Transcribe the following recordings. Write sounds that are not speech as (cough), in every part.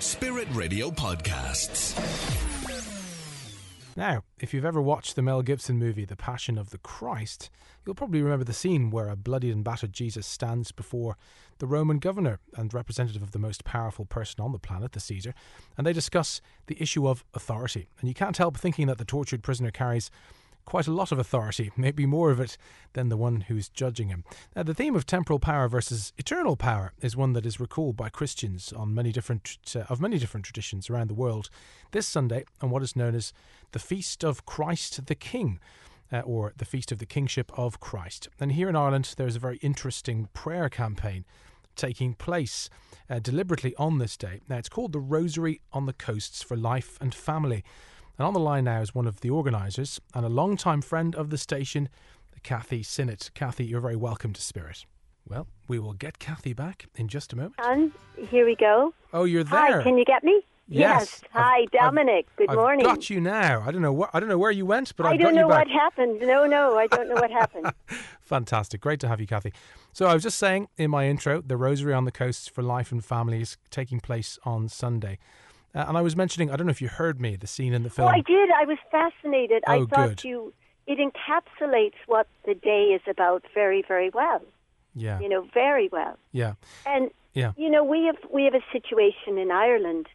Spirit Radio Podcasts. Now, if you've ever watched the Mel Gibson movie The Passion of the Christ, you'll probably remember the scene where a bloodied and battered Jesus stands before the Roman governor and representative of the most powerful person on the planet, the Caesar, and they discuss the issue of authority. And you can't help thinking that the tortured prisoner carries quite a lot of authority, maybe more of it than the one who's judging him. Now, the theme of temporal power versus eternal power is one that is recalled by Christians on many different uh, of many different traditions around the world this Sunday on what is known as the Feast of Christ the King. Uh, or the Feast of the Kingship of Christ. And here in Ireland, there's a very interesting prayer campaign taking place uh, deliberately on this day. Now, it's called the Rosary on the Coasts for Life and Family. And on the line now is one of the organisers and a long-time friend of the station, Kathy Sinnott. Kathy, you're very welcome to Spirit. Well, we will get Kathy back in just a moment. And here we go. Oh, you're there. Hi, can you get me? Yes. Hi, I've- Dominic. Good I've morning. got you now. I don't know. Wh- I don't know where you went, but I I've don't know what happened. No, no, I don't know what happened. (laughs) Fantastic. Great to have you, Kathy. So I was just saying in my intro, the Rosary on the Coasts for Life and Family is taking place on Sunday. Uh, and I was mentioning, I don't know if you heard me, the scene in the film. Oh. I did. I was fascinated. I Oh, thought good. you. It encapsulates what the day is about very, very well. yeah. You know, very well. Yeah. And Yeah. you know, we have we have a situation in Ireland.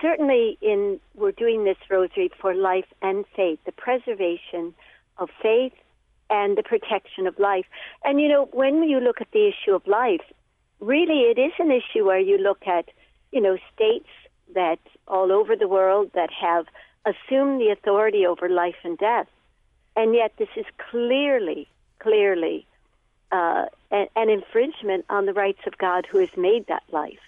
Certainly, in we're doing this rosary for life and faith, the preservation of faith and the protection of life. And you know, when you look at the issue of life, really, it is an issue where you look at you know states that all over the world that have assumed the authority over life and death, and yet this is clearly, clearly uh, an, an infringement on the rights of God who has made that life.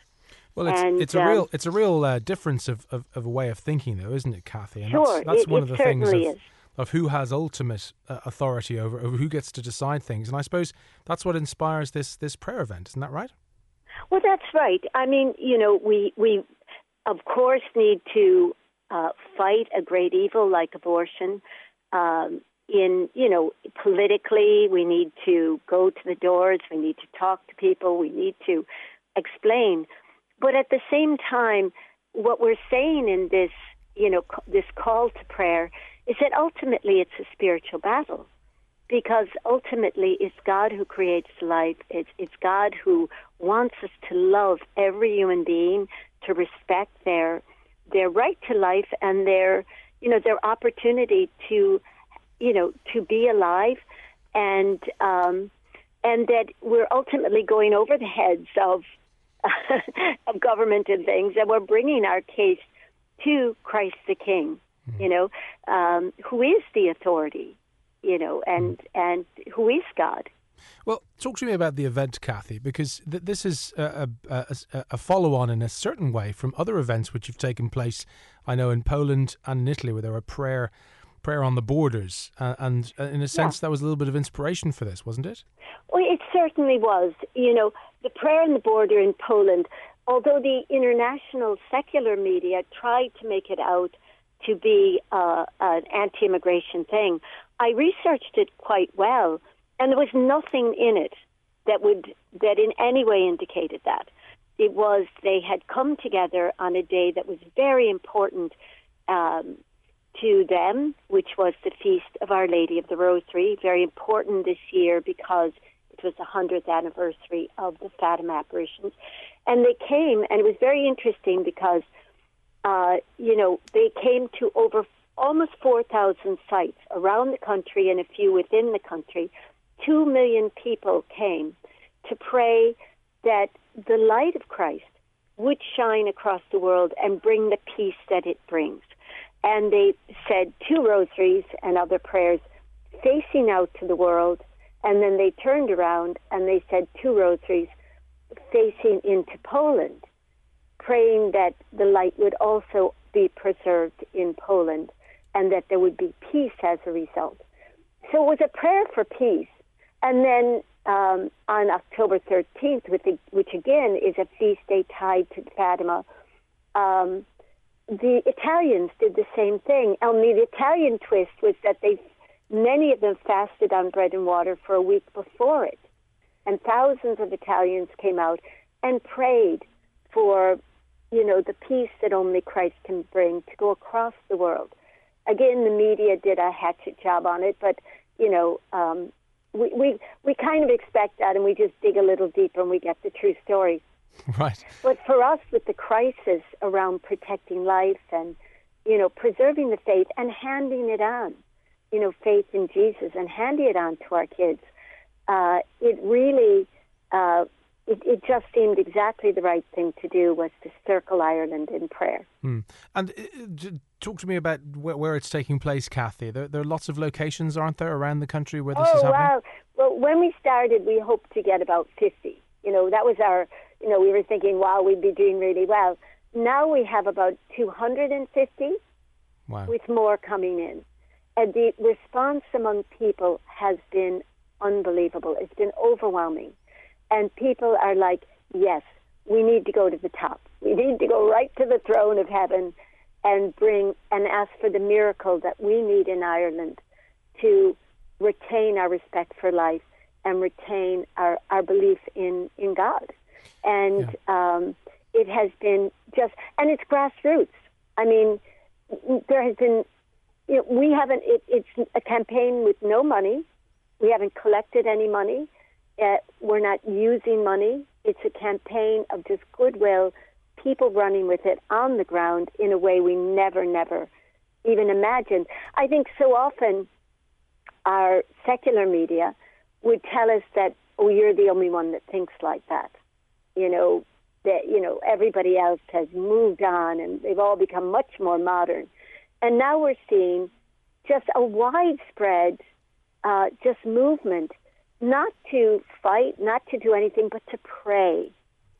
Well, it's, And, it's a um, real it's a real uh, difference of, of, of a way of thinking, though, isn't it, Kathy? And Sure, that's, that's it- one it of the things of, of who has ultimate uh, authority over, over who gets to decide things. And I suppose that's what inspires this this prayer event, isn't that right? Well, that's right. I mean, you know, we we of course need to uh, fight a great evil like abortion. Um, in you know, politically, we need to go to the doors. We need to talk to people. We need to explain. But at the same time, what we're saying in this, you know, this call to prayer is that ultimately it's a spiritual battle because ultimately it's God who creates life. It's, it's God who wants us to love every human being, to respect their their right to life and their you know their opportunity to you know to be alive, and um, and that we're ultimately going over the heads of (laughs) of government and things, and we're bringing our case to Christ the King. You know, um, who is the authority? You know, and and who is God? Well, talk to me about the event, Kathy, because th- this is a, a, a, a follow on in a certain way from other events which have taken place, I know, in Poland and in Italy, where there were prayer, prayer on the borders. Uh, and uh, in a sense, that was a little bit of inspiration for this, wasn't it? Well, it certainly was. You know, the prayer on the border in Poland, although the international secular media tried to make it out to be uh, an anti immigration thing, I researched it quite well, and there was nothing in it that would that in any way indicated that. It was they had come together on a day that was very important um, to them, which was the feast of Our Lady of the Rosary, very important this year because it was the 100th anniversary of the Fatima apparitions. And they came, and it was very interesting because, uh, you know, they came to over almost 4,000 sites around the country and a few within the country. Two million people came to pray that the light of Christ would shine across the world and bring the peace that it brings. And they said two rosaries and other prayers facing out to the world. And then they turned around and they said two rosaries facing into Poland, praying that the light would also be preserved in Poland and that there would be peace as a result. So it was a prayer for peace. And then um, on October 13th, with the, which again is a feast day tied to Fatima, um, the Italians did the same thing. Only the Italian twist was that they, many of them fasted on bread and water for a week before it, and thousands of Italians came out and prayed for you know, the peace that only Christ can bring to go across the world. Again, the media did a hatchet job on it, but you know, um, we, we we kind of expect that, and we just dig a little deeper and we get the true story. (laughs) Right. But for us, with the crisis around protecting life and you know preserving the faith and handing it on, you know, faith in Jesus and handing it on to our kids, uh, it really uh, it, it, just seemed exactly the right thing to do was to circle Ireland in prayer. Hmm. And uh, talk to me about where, where, it's taking place, Kathy. There, there, are lots of locations, aren't there, around the country where this oh, is happening? Wow. Well, when we started, we hoped to get about 50. You know, that was our, you know, we were thinking, wow, we'd be doing really well. Now we have about 250 wow. with more coming in. And the response among people has been unbelievable. It's been overwhelming and people are like, yes, we need to go to the top. We need to go right to the throne of heaven and bring and ask for the miracle that we need in Ireland to retain our respect for life and retain our, our belief in, in God. And yeah. um, it has been just, and it's grassroots. I mean, there has been, you know, we haven't, it, it's a campaign with no money. We haven't collected any money. Uh, we're not using money. It's a campaign of just goodwill, people running with it on the ground in a way we never, never even imagined. I think so often our secular media would tell us that, oh, you're the only one that thinks like that. You know, that, you know, everybody else has moved on and they've all become much more modern. And now we're seeing just a widespread uh, just movement not to fight, not to do anything, but to pray.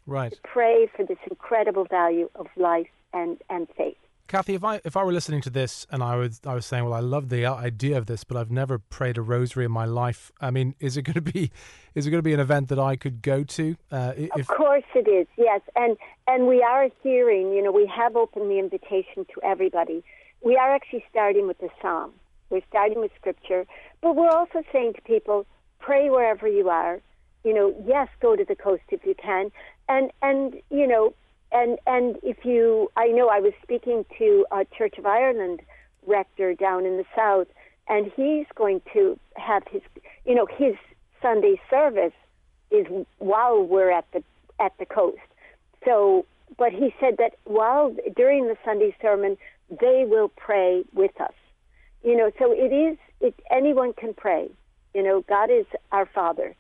Right. To pray for this incredible value of life and, and faith. Kathy, if I if I were listening to this and I was I was saying, well, I love the idea of this, but I've never prayed a rosary in my life. I mean, is it going to be (laughs) is it going to be an event that I could go to? Uh, if... Of course it is. Yes, and and we are hearing. You know, we have opened the invitation to everybody. We are actually starting with the psalm. We're starting with scripture, but we're also saying to people, pray wherever you are. You know, yes, go to the coast if you can, and and you know, and and if you, I know I was speaking to a Church of Ireland rector down in the south, and he's going to have his, you know, his Sunday service is while we're at the at the coast. So, but he said that while during the Sunday sermon, they will pray with us. You know, so it is. It anyone can pray. You know, God is our Father.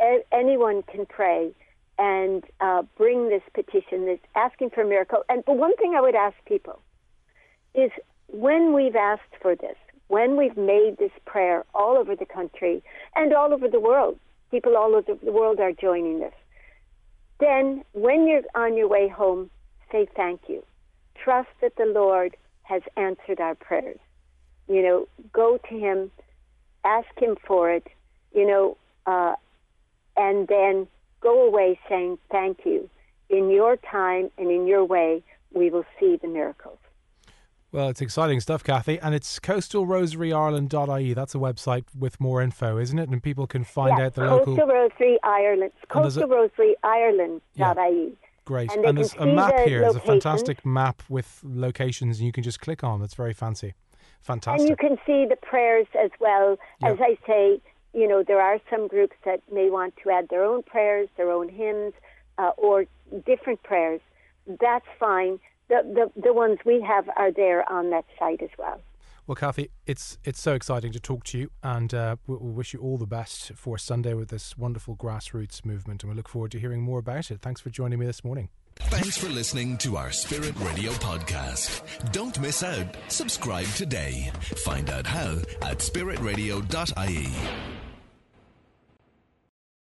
A- anyone can pray and uh, bring this petition, this asking for a miracle. And the one thing I would ask people is when we've asked for this, when we've made this prayer all over the country and all over the world, people all over the world are joining this. Then, when you're on your way home, say thank you. Trust that the Lord has answered our prayers. You know, go to Him ask him for it, you know, uh, and then go away saying thank you. In your time and in your way, we will see the miracles. Well, it's exciting stuff, Kathy, and it's coastalrosaryireland.ie. That's a website with more info, isn't it? And people can find yes, out the Coastal local. Rosary Ireland. Coastalrosaryireland.ie. Yeah. Great. And, and there's a map the here. There's a fantastic map with locations, and you can just click on. It's very fancy. Fantastic. And you can see the prayers as well. As I say, you know, there are some groups that may want to add their own prayers, their own hymns, uh, or different prayers. That's fine. The, the, the ones we have are there on that site as well. Well, Kathy, it's it's so exciting to talk to you, and uh, we we'll wish you all the best for Sunday with this wonderful grassroots movement, and we look forward to hearing more about it. Thanks for joining me this morning. Thanks for listening to our Spirit Radio podcast. Don't miss out. Subscribe today. Find out how at spiritradio.ie.